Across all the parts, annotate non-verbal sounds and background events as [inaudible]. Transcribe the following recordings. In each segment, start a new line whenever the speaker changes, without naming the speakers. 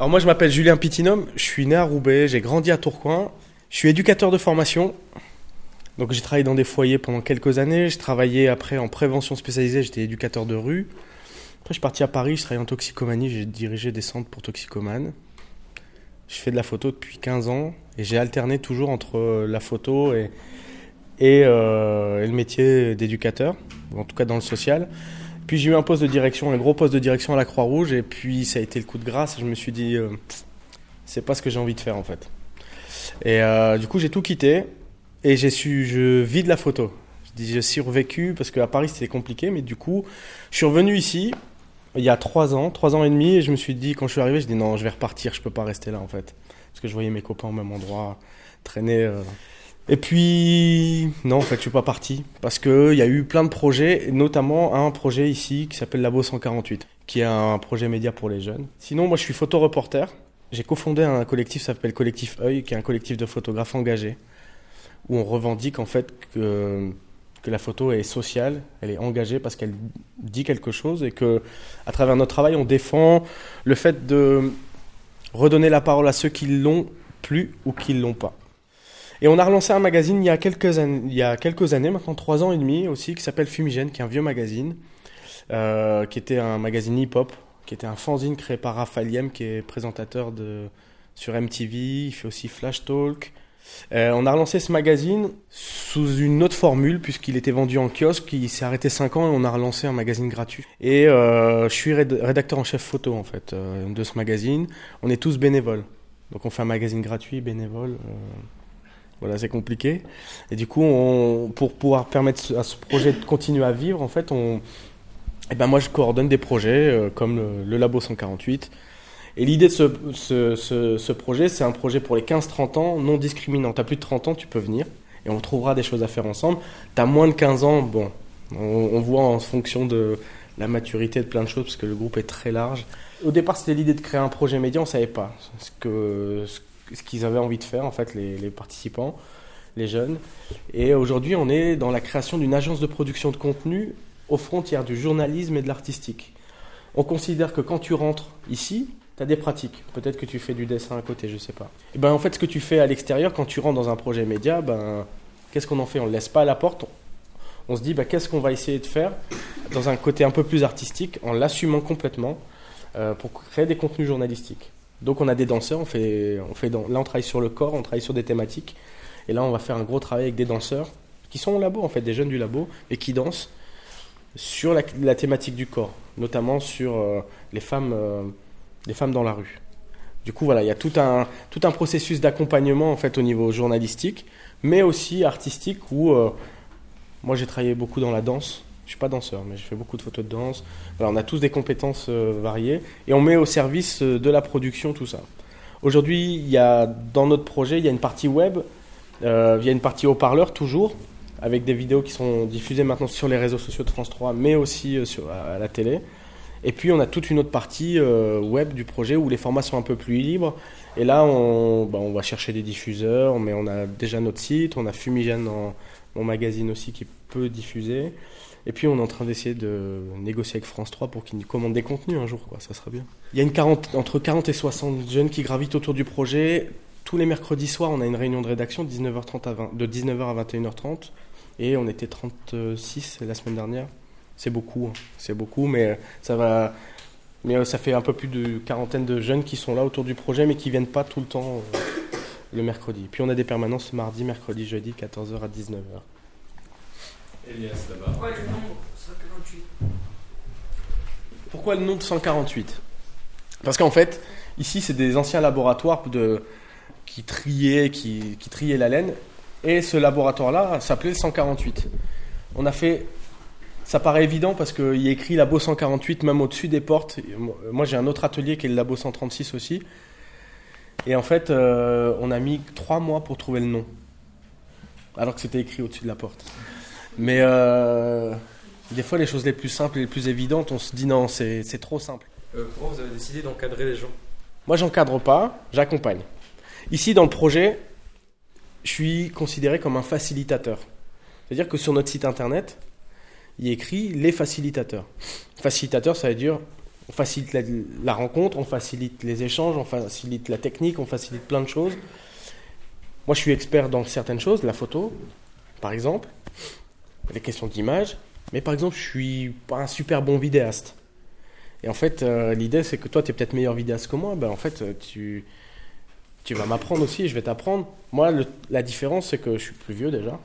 Alors moi je m'appelle Julien Pitinum, je suis né à Roubaix, j'ai grandi à Tourcoing, je suis éducateur de formation. Donc j'ai travaillé dans des foyers pendant quelques années, j'ai travaillé après en prévention spécialisée, j'étais éducateur de rue. Après je suis parti à Paris, je travaillais en toxicomanie, j'ai dirigé des centres pour toxicomanes. Je fais de la photo depuis 15 ans et j'ai alterné toujours entre la photo et, euh, et le métier d'éducateur, en tout cas dans le social. Puis j'ai eu un poste de direction, un gros poste de direction à la Croix-Rouge, et puis ça a été le coup de grâce. Je me suis dit, euh, c'est pas ce que j'ai envie de faire en fait. Et euh, du coup, j'ai tout quitté et j'ai su, je vis de la photo. Je dis, j'ai survécu parce qu'à Paris c'était compliqué, mais du coup, je suis revenu ici il y a trois ans, trois ans et demi, et je me suis dit, quand je suis arrivé, je dis non, je vais repartir, je peux pas rester là en fait, parce que je voyais mes copains au même endroit traîner. Euh, et puis, non, en fait, je suis pas parti parce qu'il y a eu plein de projets, notamment un projet ici qui s'appelle Labo 148, qui est un projet média pour les jeunes. Sinon, moi, je suis photoreporter. J'ai cofondé un collectif, ça s'appelle Collectif Oeil, qui est un collectif de photographes engagés, où on revendique en fait que, que la photo est sociale, elle est engagée parce qu'elle dit quelque chose et que, à travers notre travail, on défend le fait de redonner la parole à ceux qui l'ont plus ou qui l'ont pas. Et on a relancé un magazine il y a quelques années, maintenant trois ans et demi aussi, qui s'appelle Fumigène, qui est un vieux magazine, euh, qui était un magazine hip-hop, qui était un fanzine créé par Raphaël qui est présentateur sur MTV, il fait aussi Flash Talk. Euh, on a relancé ce magazine sous une autre formule puisqu'il était vendu en kiosque, il s'est arrêté 5 ans et on a relancé un magazine gratuit. Et euh, je suis rédacteur en chef photo en fait de ce magazine. On est tous bénévoles, donc on fait un magazine gratuit bénévole. Voilà, c'est compliqué. Et du coup, pour pouvoir permettre à ce projet de continuer à vivre, en fait, eh ben moi, je coordonne des projets euh, comme le, Labo 148. Et l'idée de ce, projet, c'est un projet pour les 15-30 ans, non discriminant. Tu as plus de 30 ans, tu peux venir et on trouvera des choses à faire ensemble. Tu as moins de 15 ans, bon, on, voit en fonction de la maturité de plein de choses, parce que le groupe est très large. Au départ, c'était l'idée de créer un projet média, on savait pas ce que, ce qu'ils avaient envie de faire, en fait, les, participants, les jeunes. Et aujourd'hui, on est dans la création d'une agence de production de contenu aux frontières du journalisme et de l'artistique. On considère que quand tu rentres ici, tu as des pratiques. Peut-être que tu fais du dessin à côté, je sais pas. Et ben en fait, ce que tu fais à l'extérieur, quand tu rentres dans un projet média, ben qu'est-ce qu'on en fait? On ne laisse pas à la porte. On, on se dit, ben, qu'est-ce qu'on va essayer de faire dans un côté un peu plus artistique, en l'assumant complètement, euh, pour créer des contenus journalistiques. Donc on a des danseurs, on fait, on fait là on travaille sur le corps, on travaille sur des thématiques. Et là on va faire un gros travail avec des danseurs qui sont au labo en fait, des jeunes du labo, et qui dansent sur la, la thématique du corps, notamment sur euh, les, femmes, euh, les femmes dans la rue. Du coup voilà, il y a tout un, tout un processus d'accompagnement en fait au niveau journalistique, mais aussi artistique où euh, moi j'ai travaillé beaucoup dans la danse, je suis pas danseur, mais je fais beaucoup de photos de danse. On a tous des compétences euh, variées et on met au service euh, de la production tout ça. Aujourd'hui, il y a dans notre projet, il y a une partie web, euh, il y a une partie haut-parleur toujours, avec des vidéos qui sont diffusées maintenant sur les réseaux sociaux de France 3, mais aussi euh, à, la télé. Et puis on a toute une autre partie web du projet où les formats sont un peu plus libres. Et là, on, bah, on va chercher des diffuseurs, mais on a déjà notre site, on a Fumigène dans mon magazine aussi qui peut diffuser. Et puis on est en train d'essayer de négocier avec France 3 pour qu'ils nous commandent des contenus un jour, quoi. ça serait bien. Il y a une 40, entre 40 et 60 jeunes qui gravitent autour du projet. Tous les mercredis soirs, on a une réunion de rédaction de 19h30 à 20, de 19h à 21h30. Et on était 36 la semaine dernière. C'est beaucoup, hein. c'est beaucoup, mais ça va. Mais ça fait un peu plus de quarantaine de jeunes qui sont là autour du projet, mais qui viennent pas tout le temps euh, le mercredi. Puis on a des permanences mardi, mercredi, jeudi, 14h à 19h.
Elias là-bas.
Pourquoi le nom 148
Pourquoi le nom de 148 Parce qu'en fait, ici, c'est des anciens laboratoires de, qui, triaient, qui, qui triaient la laine. Et ce laboratoire-là s'appelait le 148. On a fait. Ça paraît évident parce qu'il y a écrit Labo 148 même au-dessus des portes. Moi, j'ai un autre atelier qui est le Labo 136 aussi. Et en fait, euh, on a mis trois mois pour trouver le nom. Alors que c'était écrit au-dessus de la porte. Mais euh, des fois, les choses les plus simples et les plus évidentes, on se dit non, c'est trop simple.
Euh, pourquoi vous avez décidé d'encadrer les gens?
Moi, j'encadre pas, j'accompagne. Ici, dans le projet, je suis considéré comme un facilitateur. C'est-à-dire que sur notre site internet, il y a écrit les facilitateurs. Facilitateur, ça veut dire on facilite la, rencontre, on facilite les échanges, on facilite la technique, on facilite plein de choses. Moi, je suis expert dans certaines choses, la photo, par exemple, les questions d'image, mais par exemple, je suis pas un super bon vidéaste. Et en fait, euh, l'idée, c'est que toi, tu es peut-être meilleur vidéaste que moi. Ben, en fait, euh, tu, tu vas m'apprendre aussi, je vais t'apprendre. Moi, la différence, c'est que je suis plus vieux déjà.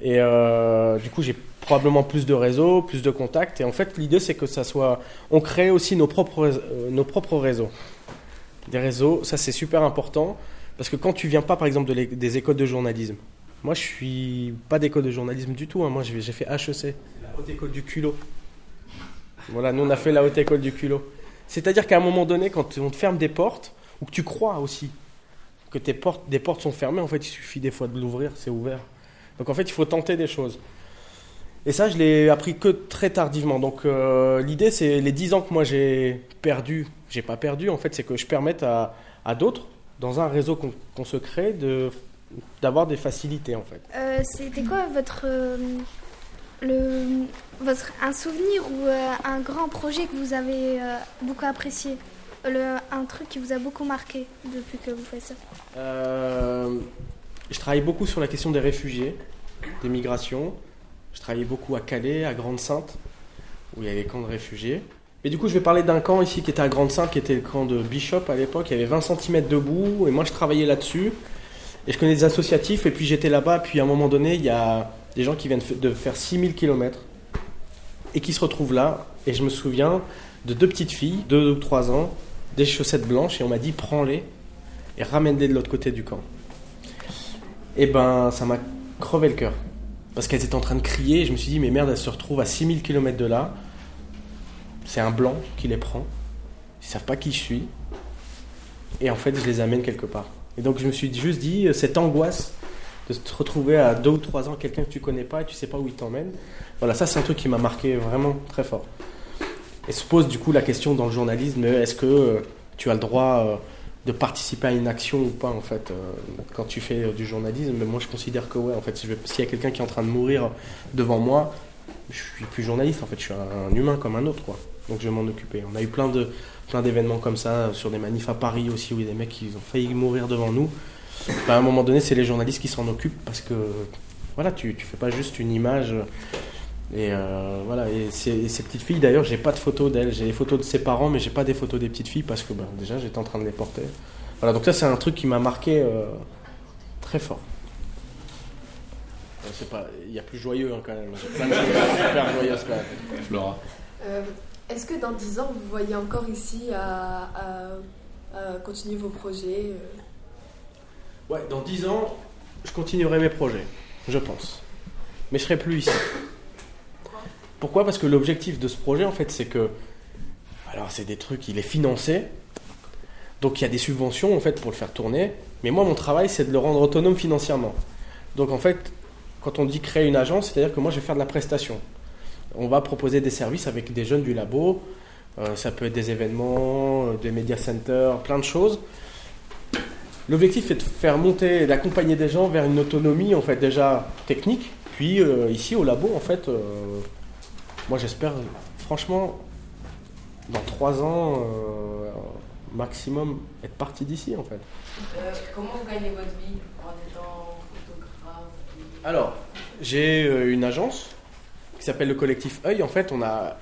Et euh, du coup, j'ai probablement plus de réseaux, plus de contacts. Et en fait, l'idée, c'est que ça soit. On crée aussi nos propres, réseaux- euh, nos propres réseaux. Des réseaux, ça, c'est super important. Parce que quand tu viens pas, par exemple, de des écoles de journalisme, moi, je suis pas d'école de journalisme du tout. hein. Moi, j'ai j'ai fait HEC, la haute école du culot. Voilà, nous, on a fait la haute école du culot. C'est-à-dire qu'à un moment donné, quand on te ferme des portes, ou que tu crois aussi que tes portes, des portes sont fermées, en fait, il suffit des fois de l'ouvrir, c'est ouvert. Donc, en fait, il faut tenter des choses. Et ça, je l'ai appris que très tardivement. Donc, euh, l'idée, c'est les 10 ans que moi j'ai perdu, j'ai pas perdu, en fait, c'est que je permette à, à d'autres, dans un réseau qu'on se crée, de d'avoir des facilités, en fait.
Euh, C'était quoi votre, euh, le, votre un souvenir ou euh, un grand projet que vous avez beaucoup apprécié? Le, Un truc qui vous a beaucoup marqué depuis que vous faites ça?
Je travaille beaucoup sur la question des réfugiés, des migrations. Je travaillais beaucoup à Calais, à Grande-Sainte, où il y avait les camps de réfugiés. Et du coup, je vais parler d'un camp ici qui était à Grande-Sainte, qui était le camp de Bishop à l'époque. Il y avait 20 cm de boue, et moi je travaillais là-dessus. Et je connais des associatifs, et puis j'étais là-bas, puis à un moment donné, il y a des gens qui viennent de faire 6000 km et qui se retrouvent là. Et je me souviens de deux petites filles, deux ou trois ans, des chaussettes blanches, et on m'a dit prends-les et ramène-les de l'autre côté du camp. Et ben, ça m'a crevé le cœur. Parce qu'elles étaient en train de crier, et je me suis dit, mais merde, elles se retrouvent à 6000 km de là. C'est un blanc qui les prend. Ils savent pas qui je suis. Et en fait, je les amène quelque part. Et donc, je me suis juste dit, euh, cette angoisse de se retrouver à deux ou trois ans quelqu'un que tu connais pas et tu sais pas où il t'emmène. Voilà, ça, c'est un truc qui m'a marqué vraiment très fort. Et se pose du coup la question dans le journalisme est-ce que euh, tu as le droit euh, de participer à une action ou pas en fait euh, quand tu fais du journalisme. Mais moi je considère que ouais en fait s'il y a quelqu'un qui est en train de mourir devant moi je suis plus journaliste en fait je suis un, humain comme un autre quoi. Donc je vais m'en occuper. On a eu plein de plein d'événements comme ça euh, sur des manifs à Paris aussi où il y a des mecs qui ont failli mourir devant nous. Bah, à un moment donné c'est les journalistes qui s'en occupent parce que voilà tu tu fais pas juste une image et euh, voilà, et ces, et ces petites filles, d'ailleurs, j'ai pas de photos d'elles. J'ai des photos de ses parents, mais j'ai pas des photos des petites filles parce que ben, déjà j'étais en train de les porter. Voilà, donc ça c'est un truc qui m'a marqué euh, très fort. Euh, c'est pas, il y a plus joyeux hein, quand même. J'ai plein de [laughs] choses super joyeuses quand même.
Flora.
Euh, Est-ce que dans 10 ans, vous voyez encore ici à, à- à continuer vos projets
Ouais, dans 10 ans, je continuerai mes projets, je pense. Mais je serai plus ici. Pourquoi? Parce que l'objectif de ce projet, en fait, c'est que. Alors, c'est des trucs, il est financé. Donc, il y a des subventions, en fait, pour le faire tourner. Mais moi, mon travail, c'est de le rendre autonome financièrement. Donc, en fait, quand on dit créer une agence, c'est-à-dire que moi, je vais faire de la prestation. On va proposer des services avec des jeunes du labo. Euh, ça peut être des événements, euh, des media centers, plein de choses. L'objectif est de faire monter, d'accompagner des gens vers une autonomie en fait déjà technique. Puis euh, ici au labo, en fait, moi j'espère, franchement, dans trois ans euh, maximum, être parti d'ici en fait.
Euh, comment vous gagnez votre vie en étant photographe et-
Alors, j'ai euh, une agence qui s'appelle le collectif Œil. En fait, on a,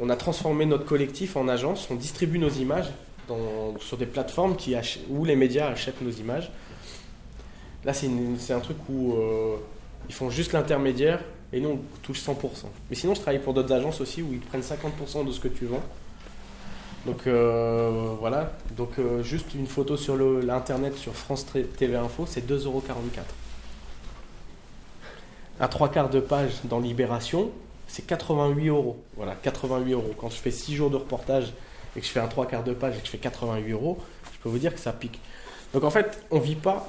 on a transformé notre collectif en agence. On distribue nos images dans- sur des plateformes qui où les médias achètent nos images. Là, c'est un truc où euh, ils font juste l'intermédiaire et nous, on touche 100%. Mais sinon, je travaille pour d'autres agences aussi où ils prennent 50% de ce que tu vends. Donc euh, voilà, donc euh, juste une photo sur l'internet sur France TV Info, c'est 2,44€. Un trois quarts de page dans Libération, c'est 88 euros. Voilà, 88 euros. Quand je fais 6 jours de reportage et que je fais un trois quarts de page et que je fais 88 euros, je peux vous dire que ça pique. Donc en fait, on vit pas,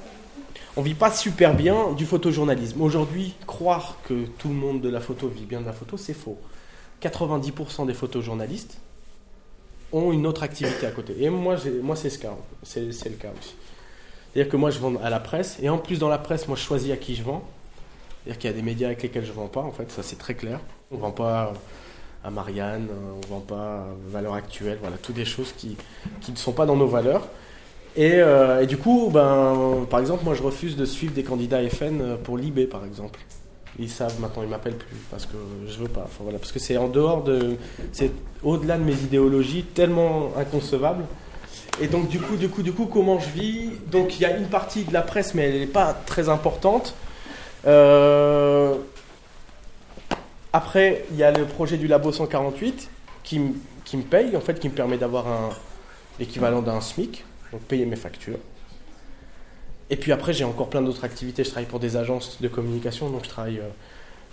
on vit pas super bien du photojournalisme. Aujourd'hui, croire que tout le monde de la photo vit bien de la photo, c'est faux. 90% des photojournalistes ont une autre activité à côté. Et moi, moi c'est ce cas. C'est le cas aussi. C'est-à-dire que moi, je vends à la presse. Et en plus, dans la presse, moi, je choisis à qui je vends. C'est-à-dire qu'il y a des médias avec lesquels je ne vends pas, en fait, ça c'est très clair. On ne vend pas à Marianne, euh, on vend pas à valeur actuelle, voilà, toutes des choses qui, qui ne sont pas dans nos valeurs. Et, euh, et du coup, ben, par exemple, moi je refuse de suivre des candidats FN euh, pour l'IB par exemple. Ils savent maintenant, ils m'appellent plus parce que je veux pas. Voilà, parce que c'est en dehors de, c'est au-delà de mes idéologies, tellement inconcevable. Et donc du coup, du coup, du coup, comment je vis? Donc il y a une partie de la presse, mais elle n'est pas très importante. Euh, Après, il y a le projet du Labo 148 qui, m- qui me paye, en fait, qui me permet d'avoir un l'équivalent d'un SMIC, donc payer mes factures. Et puis après, j'ai encore plein d'autres activités. Je travaille pour des agences de communication, donc je travaille euh,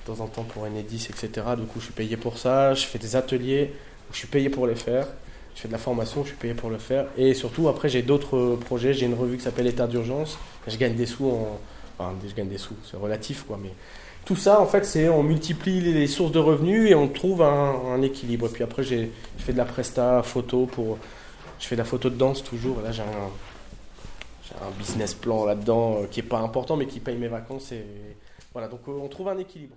de temps en temps pour Enedis, etc. Du coup, je suis payé pour ça. Je fais des ateliers, je suis payé pour les faire. Je fais de la formation, je suis payé pour le faire. Et surtout, après, j'ai d'autres projets. J'ai une revue qui s'appelle État d'urgence. Je gagne des sous en. Enfin, je gagne des sous, c'est relatif, quoi. Mais tout ça, en fait, c'est on multiplie les sources de revenus et on trouve un, un équilibre. Et puis après, j'ai je fais de la presta photo pour. Je fais de la photo de danse toujours. Là, j'ai un, un business plan là-dedans euh, qui est pas important, mais qui paye mes vacances. Et voilà, donc euh, on trouve un équilibre.